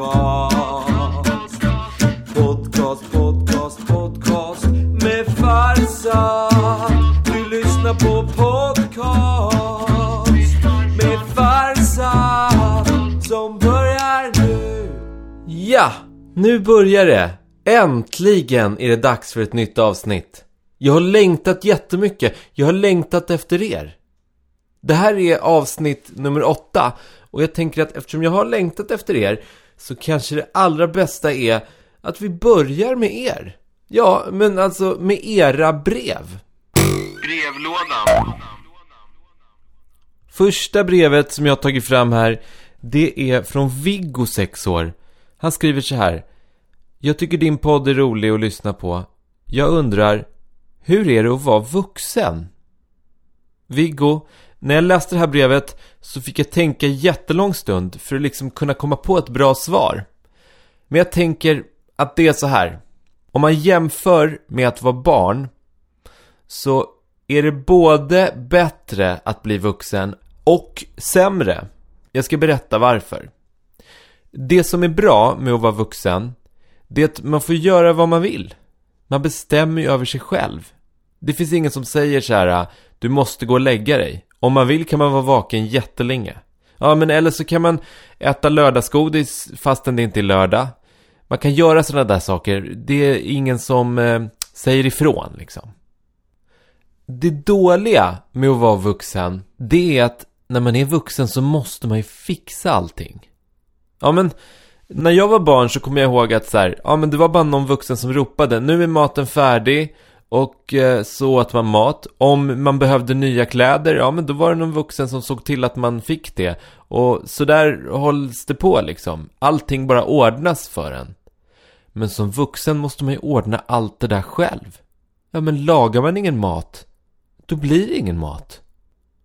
podcast. Podcast, podcast, podcast med Farsa. Du lyssnar på podcast med Farsa som börjar nu. Ja, nu börjar det. Äntligen är det dags för ett nytt avsnitt. Jag har längtat jättemycket. Jag har längtat efter er. Det här är avsnitt nummer åtta. Och jag tänker att eftersom jag har längtat efter er så kanske det allra bästa är att vi börjar med er. Ja, men alltså med era brev. Brevlådan. Första brevet som jag har tagit fram här, det är från Viggo, 6 år. Han skriver så här. Jag tycker din podd är rolig att lyssna på. Jag undrar, hur är det att vara vuxen? Viggo, när jag läste det här brevet så fick jag tänka jättelång stund för att liksom kunna komma på ett bra svar. Men jag tänker att det är så här. Om man jämför med att vara barn så är det både bättre att bli vuxen och sämre. Jag ska berätta varför. Det som är bra med att vara vuxen, det är att man får göra vad man vill. Man bestämmer ju över sig själv. Det finns ingen som säger så här, ah, du måste gå och lägga dig. Om man vill kan man vara vaken jättelänge. Ja, men eller så kan man äta lördagsgodis fastän det inte är lördag. Man kan göra sådana där saker. Det är ingen som eh, säger ifrån liksom. Det dåliga med att vara vuxen, det är att när man är vuxen så måste man ju fixa allting. Ja, men när jag var barn så kommer jag ihåg att så här, ja men det var bara någon vuxen som ropade, nu är maten färdig och eh, så åt man mat. Om man behövde nya kläder, ja men då var det någon vuxen som såg till att man fick det. Och så där hålls det på liksom. Allting bara ordnas för en. Men som vuxen måste man ju ordna allt det där själv. Ja men lagar man ingen mat, då blir det ingen mat.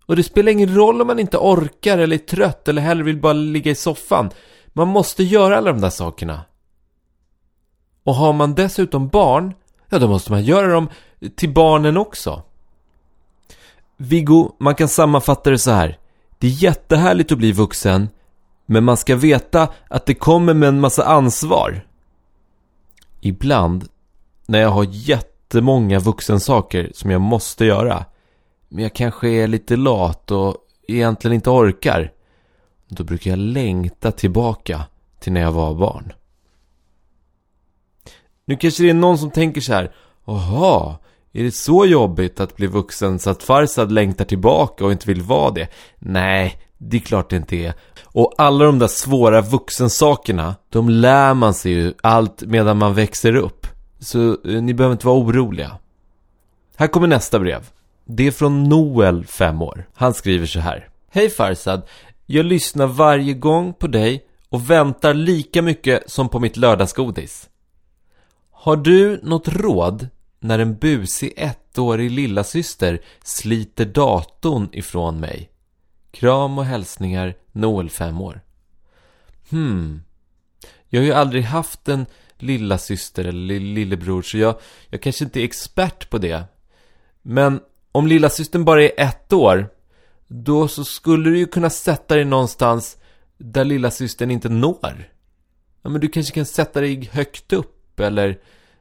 Och det spelar ingen roll om man inte orkar eller är trött eller hellre vill bara ligga i soffan. Man måste göra alla de där sakerna. Och har man dessutom barn, ja då måste man göra dem till barnen också. Viggo, man kan sammanfatta det så här. Det är jättehärligt att bli vuxen, men man ska veta att det kommer med en massa ansvar. Ibland, när jag har jättemånga vuxensaker som jag måste göra, men jag kanske är lite lat och egentligen inte orkar, då brukar jag längta tillbaka till när jag var barn. Nu kanske det är någon som tänker så här, Jaha, är det så jobbigt att bli vuxen så att Farsad längtar tillbaka och inte vill vara det? Nej, det är klart det inte är. Och alla de där svåra vuxensakerna, de lär man sig ju allt medan man växer upp. Så eh, ni behöver inte vara oroliga. Här kommer nästa brev. Det är från Noel, 5 år. Han skriver så här. Hej Farsad. Jag lyssnar varje gång på dig och väntar lika mycket som på mitt lördagsgodis. Har du något råd när en busig ettårig lillasyster sliter datorn ifrån mig? Kram och hälsningar Noel, 5 år. Hmm. Jag har ju aldrig haft en lillasyster eller lillebror så jag, jag kanske inte är expert på det. Men om lillasystern bara är ett år då så skulle du ju kunna sätta dig någonstans där lillasystern inte når. Ja, men du kanske kan sätta dig högt upp eller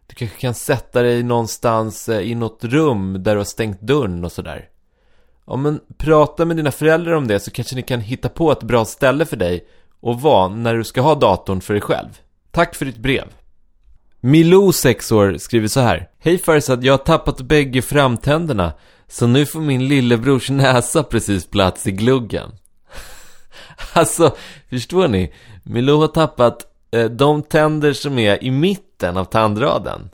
du kanske kan sätta dig någonstans eh, i något rum där du har stängt dörren och sådär. Ja, men prata med dina föräldrar om det så kanske ni kan hitta på ett bra ställe för dig och vara när du ska ha datorn för dig själv. Tack för ditt brev. Milou, 6 år, skriver så här. Hej Farzad, jag har tappat bägge framtänderna. Så nu får min lillebrors näsa precis plats i gluggen. alltså, förstår ni? Milou har tappat eh, de tänder som är i mitten av tandraden.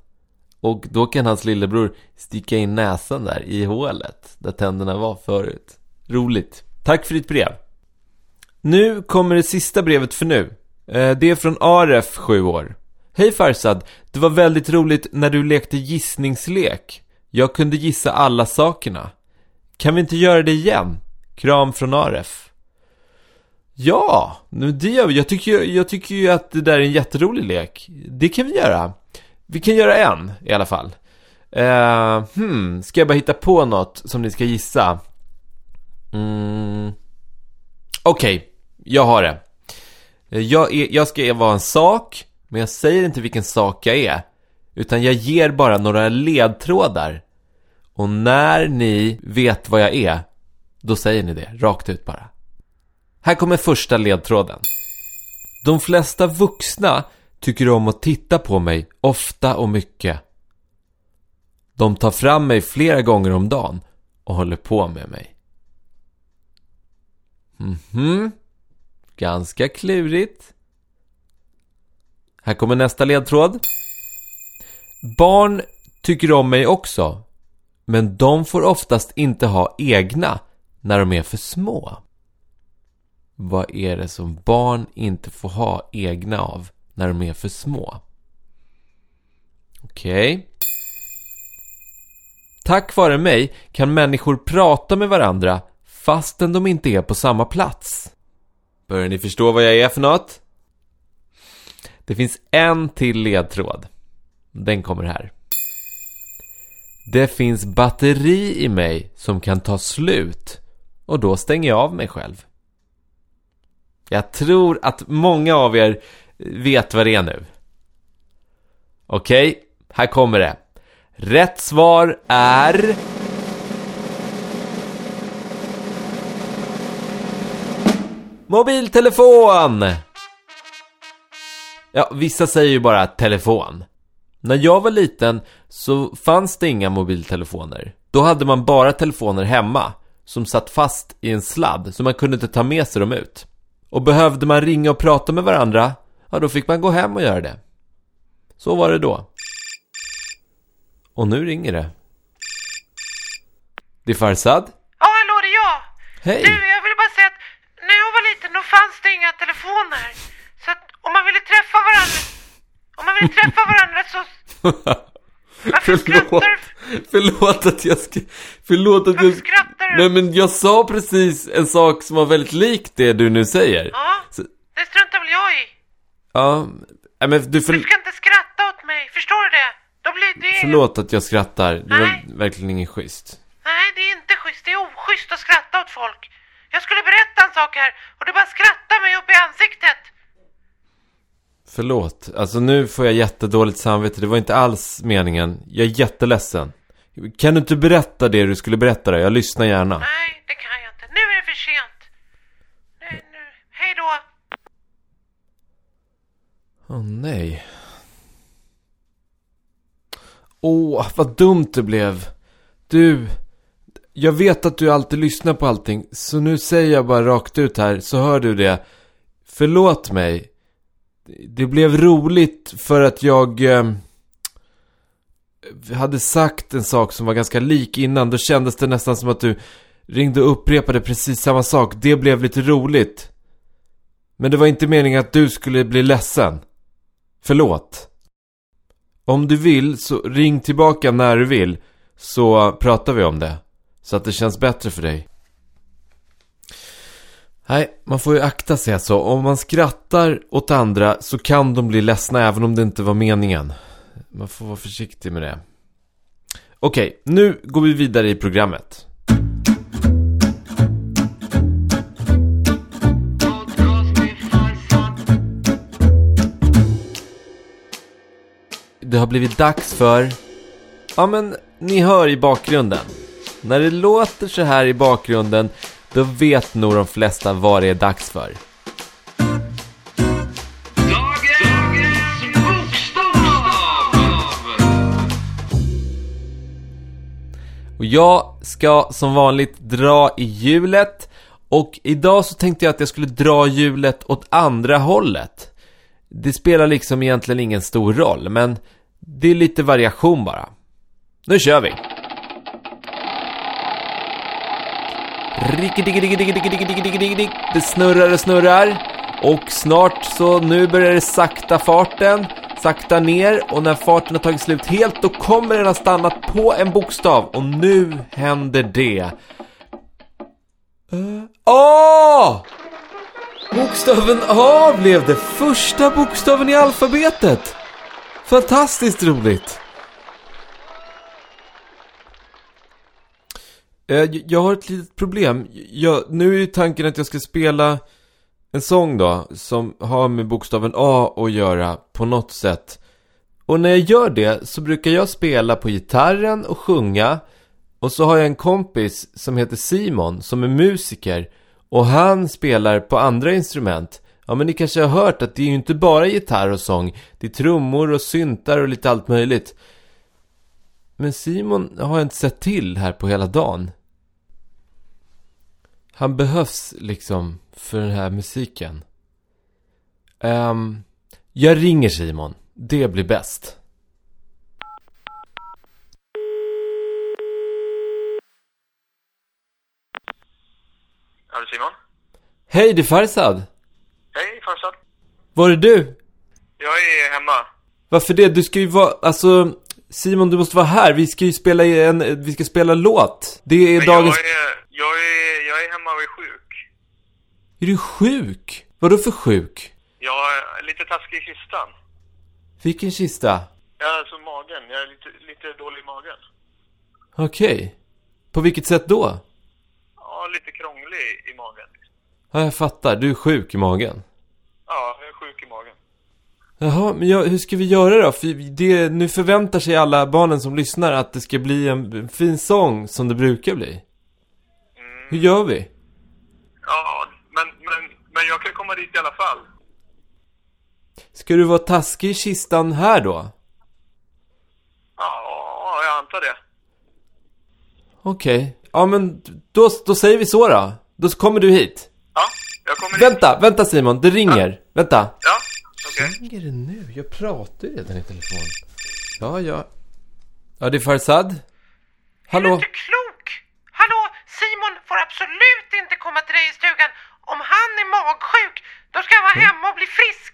Och då kan hans lillebror sticka in näsan där i hålet där tänderna var förut. Roligt. Tack för ditt brev. Nu kommer det sista brevet för nu. Eh, det är från Aref, 7 år. Hej Farsad, det var väldigt roligt när du lekte gissningslek. Jag kunde gissa alla sakerna. Kan vi inte göra det igen? Kram från Aref. Ja, nu det gör vi. Jag tycker, jag tycker ju att det där är en jätterolig lek. Det kan vi göra. Vi kan göra en i alla fall. Uh, hmm, ska jag bara hitta på något som ni ska gissa? Mm. Okej, okay, jag har det. Eh, jag, är, jag ska vara en sak, men jag säger inte vilken sak jag är. Utan jag ger bara några ledtrådar. Och när ni vet vad jag är, då säger ni det, rakt ut bara. Här kommer första ledtråden. De flesta vuxna tycker om att titta på mig ofta och mycket. De tar fram mig flera gånger om dagen och håller på med mig. Mhm. Ganska klurigt. Här kommer nästa ledtråd. Barn tycker om mig också. Men de får oftast inte ha egna när de är för små. Vad är det som barn inte får ha egna av när de är för små? Okej. Tack vare mig kan människor prata med varandra fastän de inte är på samma plats. Börjar ni förstå vad jag är för något? Det finns en till ledtråd. Den kommer här. Det finns batteri i mig som kan ta slut och då stänger jag av mig själv. Jag tror att många av er vet vad det är nu. Okej, här kommer det. Rätt svar är... Mobiltelefon! Ja, vissa säger ju bara telefon. När jag var liten så fanns det inga mobiltelefoner. Då hade man bara telefoner hemma som satt fast i en sladd så man kunde inte ta med sig dem ut. Och behövde man ringa och prata med varandra, ja då fick man gå hem och göra det. Så var det då. Och nu ringer det. Det är Farsad. Ja, hallå, det är jag. Hej! Du, jag ville bara säga att när jag var liten då fanns det inga telefoner. Så att om man ville träffa varandra, om man ville träffa varandra så... Varför Förlåt. skrattar du? Förlåt att jag ska... Förlåt att Varför jag... Nej men jag sa precis en sak som var väldigt lik det du nu säger. Ja, Så- det struntar väl jag i. Ja, nej, men du för... Du ska inte skratta åt mig, förstår du det? Då blir det... Förlåt att jag skrattar. Det var Nej. verkligen inget schysst. Nej, det är inte schysst. Det är oschysst att skratta åt folk. Jag skulle berätta en sak här och du bara skrattar mig upp i ansiktet. Förlåt. Alltså nu får jag jättedåligt samvete. Det var inte alls meningen. Jag är jätteledsen. Kan du inte berätta det du skulle berätta då? Jag lyssnar gärna. Nej, det kan jag inte. Nu är det för sent. Nu, nu. Hej då. Åh nej. Åh, vad dumt det blev. Du, jag vet att du alltid lyssnar på allting. Så nu säger jag bara rakt ut här, så hör du det. Förlåt mig. Det blev roligt för att jag eh, hade sagt en sak som var ganska lik innan. Då kändes det nästan som att du ringde och upprepade precis samma sak. Det blev lite roligt. Men det var inte meningen att du skulle bli ledsen. Förlåt. Om du vill så ring tillbaka när du vill så pratar vi om det. Så att det känns bättre för dig. Nej, man får ju akta sig alltså. Om man skrattar åt andra så kan de bli ledsna även om det inte var meningen. Man får vara försiktig med det. Okej, nu går vi vidare i programmet. Det har blivit dags för... Ja men, ni hör i bakgrunden. När det låter så här i bakgrunden, då vet nog de flesta vad det är dags för. Och jag ska som vanligt dra i hjulet. Och idag så tänkte jag att jag skulle dra hjulet åt andra hållet. Det spelar liksom egentligen ingen stor roll, men det är lite variation bara. Nu kör vi! Det snurrar och snurrar. Och snart så, nu börjar det sakta farten. Sakta ner och när farten har tagit slut helt då kommer den ha stannat på en bokstav. Och nu händer det. Uh, A! Bokstaven A blev det första bokstaven i alfabetet. Fantastiskt roligt. Uh, Jag har ett litet problem. Jag, nu är ju tanken att jag ska spela en sång då som har med bokstaven A att göra på något sätt. Och när jag gör det så brukar jag spela på gitarren och sjunga. Och så har jag en kompis som heter Simon som är musiker. Och han spelar på andra instrument. Ja men ni kanske har hört att det är ju inte bara gitarr och sång. Det är trummor och syntar och lite allt möjligt. Men Simon har jag inte sett till här på hela dagen. Han behövs liksom för den här musiken. Ehm, jag ringer Simon. Det blir bäst. Ja, det är Simon. Hej, det är Farsad. Hej, Farsad. Var är du? Jag är hemma. Varför det? Du ska ju vara, alltså Simon du måste vara här. Vi ska ju spela en, vi ska spela låt. Det är Men dagens... jag, är, jag är hemma och är sjuk. Är du sjuk? Vadå för sjuk? Jag är lite taskig i kistan. Vilken kista? Ja, alltså magen. Jag är lite, lite dålig i magen. Okej. På vilket sätt då? Ja, lite krånglig i magen. Ja, jag fattar. Du är sjuk i magen. Ja, jag är sjuk i magen. Jaha, men jag, hur ska vi göra då? För det, nu förväntar sig alla barnen som lyssnar att det ska bli en, fin sång som det brukar bli. Hur gör vi? Ja, men, jag kan komma dit i alla fall. Ska du vara taskig i kistan här då? Ja, jag antar det. Okej. Ja, men då, då säger vi så då. Då kommer du hit. Ja, jag kommer dit. Vänta, vänta Simon, det ringer. Vänta. Ja, okej. Ringer det nu? Jag pratar ju redan i telefon. Ja, ja. Ja, det är Farsad. Är du Hallå? inte klok? Hallå, Simon får absolut inte komma till dig i stugan. Om han är magsjuk, då ska han vara hemma och bli frisk.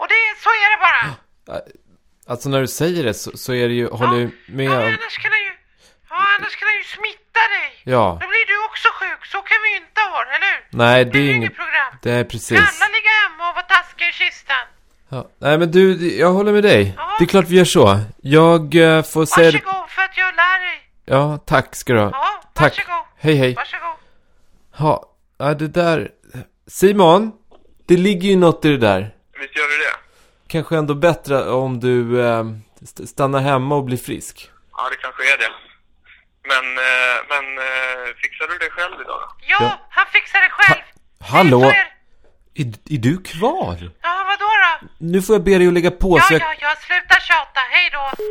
Och det, så är det bara. Alltså när du säger det så, så är det ju, håller jag med ja, annars kan han ju, ja, annars kan han ju smitta dig. Ja. Då blir du också sjuk, så kan vi ju inte ha det, eller hur? Nej, det blir är inget... program. Det är precis. alla ligga hemma och vara taskiga i kistan? Ja. Nej men du, jag håller med dig. Ja. Det är klart vi gör så. Jag eh, får säga det... Varsågod för att jag lär dig. Ja, tack ska du ha. Ja, Tack. varsågod. Hej hej. Varsågod. Ja, ja, det där... Simon, det ligger ju något i det där. Visst gör du det? Kanske ändå bättre om du eh, st- stannar hemma och blir frisk. Ja, det kanske är det. Men, eh, men eh, fixar du det själv idag då? Ja, Ja. han fixar det själv. Hallå? Det är så är- Är, är du kvar? Ja, vadå då? Nu får jag be dig att lägga på Ja, så jag... ja, ja, sluta tjata. Hej då.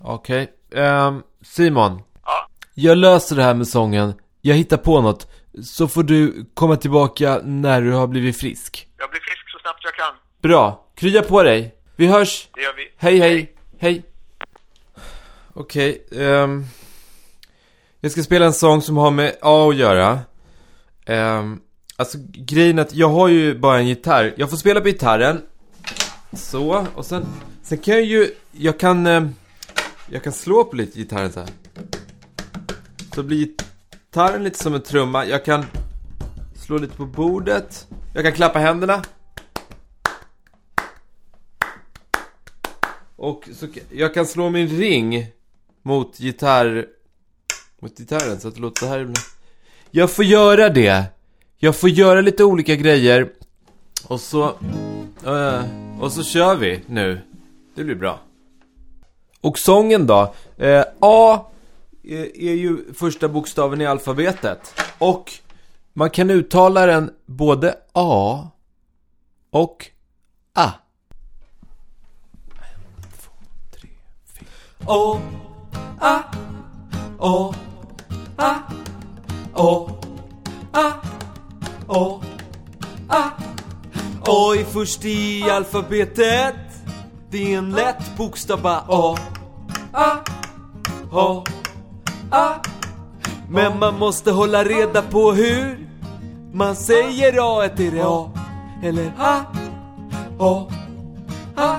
Okej. Ehm, Simon. Ja. Jag löser det här med sången. Jag hittar på något. Så får du komma tillbaka när du har blivit frisk. Jag blir frisk så snabbt jag kan. Bra. Krya på dig. Vi hörs. Det gör vi. Hej, hej. Hej. Okej, ehm, Jag ska spela en sång som har med A att göra. Um, alltså grejen är att jag har ju bara en gitarr. Jag får spela på gitarren. Så, och sen, sen kan jag ju, jag kan, ehm, jag kan slå på lite gitarren så här. Så blir gitarren lite som en trumma. Jag kan slå lite på bordet. Jag kan klappa händerna. Och så, jag kan slå min ring mot gitarr... Mot gitarren så att det låter så här ibland. Jag får göra det. Jag får göra lite olika grejer. Och så... Uh, och så kör vi nu. Det blir bra. Och sången då? Uh, A är, är ju första bokstaven i alfabetet. Och man kan uttala den både A och A. O, A, O, A, O, A, O, A. O är först i alfabetet. Det är en lätt bokstav bara A, A, O, A. Men man måste hålla reda på hur man säger A. Är det A eller A, A A?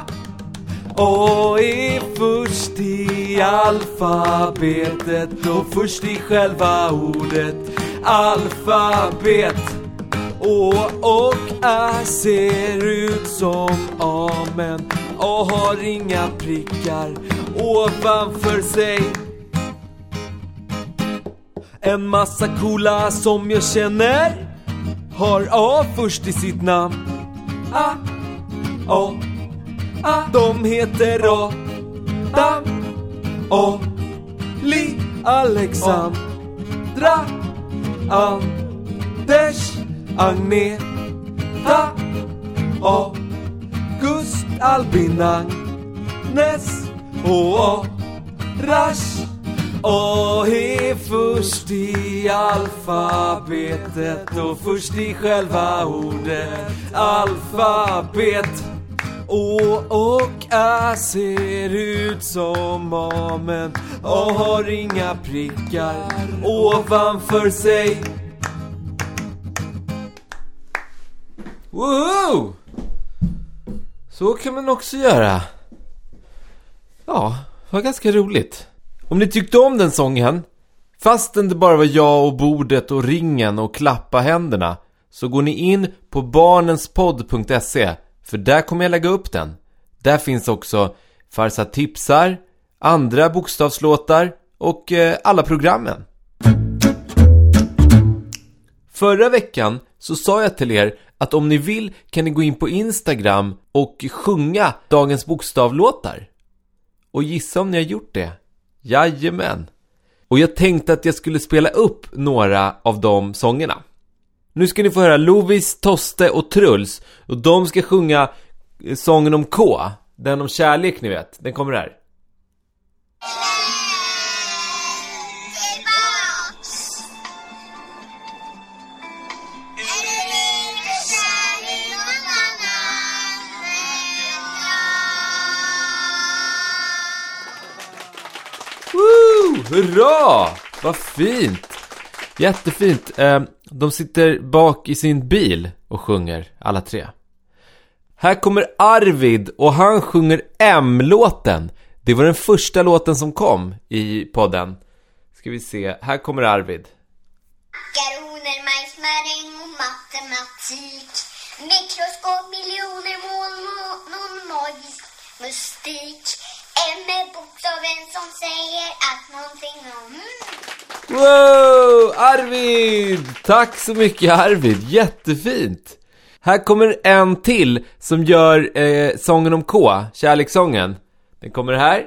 A är först i alfabetet och först i själva ordet alfabet. Å och Ä ser ut som amen och har inga prickar ovanför sig. En massa coola som jag känner har A först i sitt namn. A, A, A. De heter A, Dam, A, Li, Alexandra, Anders, Agneta, August, Albin, Agnes och Arash. A är först i alfabetet och först i själva ordet alfabet. Å och Ä ser ut som A men A har inga prickar ovanför sig. Woho! Så kan man också göra. Ja, det var ganska roligt. Om ni tyckte om den sången, fastän det bara var jag och bordet och ringen och klappa händerna, så går ni in på barnenspodd.se, för där kommer jag lägga upp den. Där finns också Farsa tipsar, andra bokstavslåtar och eh, alla programmen. Förra veckan så sa jag till er att om ni vill kan ni gå in på Instagram och sjunga dagens bokstavlåtar. Och gissa om ni har gjort det? Jajamän! Och jag tänkte att jag skulle spela upp några av de sångerna. Nu ska ni få höra Lovis, Toste och Truls. Och de ska sjunga eh, sången om K. Den om kärlek ni vet. Den kommer här. Hurra! Vad fint! Jättefint. Ehm, de sitter bak i sin bil och sjunger, alla tre. Här kommer Arvid och han sjunger M-låten. Det var den första låten som kom i podden. Ska vi se, här kommer Arvid. Makaroner, majs, maräng och matematik Mikroskop, miljoner moln och någon magisk mystik M är bokstaven som säger att någonting om. Wow! Arvid! Tack så mycket Arvid, jättefint! Här kommer en till som gör eh, sången om K, kärlekssången. Den kommer här.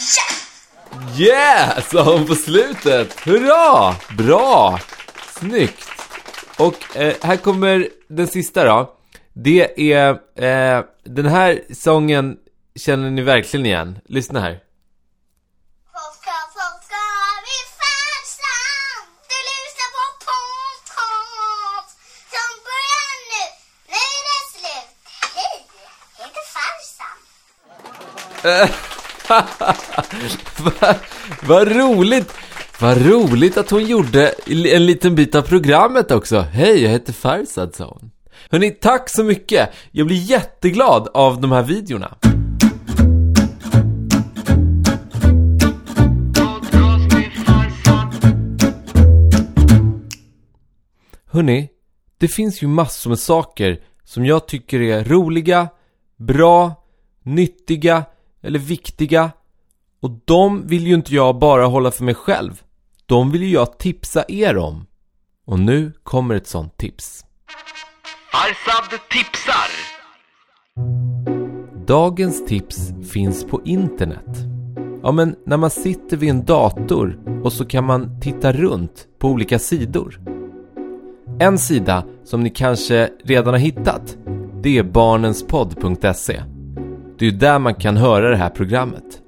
Ja! Yeah! Sa hon på slutet. Hurra! Bra! Snyggt! Och eh, här kommer den sista då. Det är, eh, den här sången känner ni verkligen igen. Lyssna här. Polka, vad, Va- Vad roligt! Vad roligt att hon gjorde en liten bit av programmet också. Hej, jag heter Farsad, sa hon. Hörni, tack så mycket! Jag blir jätteglad av de här videorna. Hörni, det finns ju massor med saker som jag tycker är roliga, bra, nyttiga eller viktiga. Och de vill ju inte jag bara hålla för mig själv. De vill ju jag tipsa er om. Och nu kommer ett sånt tips. Farsad tipsar. Dagens tips finns på internet. Ja, men när man sitter vid en dator och så kan man titta runt på olika sidor. En sida som ni kanske redan har hittat, det är barnenspodd.se. Det är ju där man kan höra det här programmet.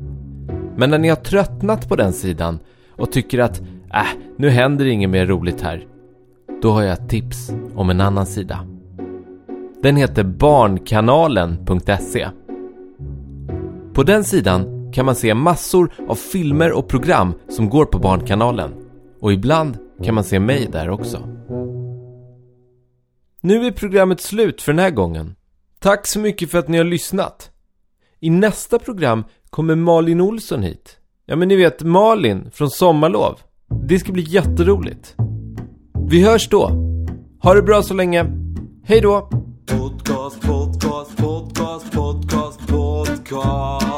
Men när ni har tröttnat på den sidan och tycker att äh, nu händer inget mer roligt här. Då har jag ett tips om en annan sida. Den heter barnkanalen.se. På den sidan kan man se massor av filmer och program som går på Barnkanalen. Och ibland kan man se mig där också. Nu är programmet slut för den här gången. Tack så mycket för att ni har lyssnat. I nästa program kommer Malin Olsson hit. Ja men ni vet Malin från Sommarlov. Det ska bli jätteroligt. Vi hörs då. Ha det bra så länge. Hej då! Podcast, podcast, podcast, podcast, podcast.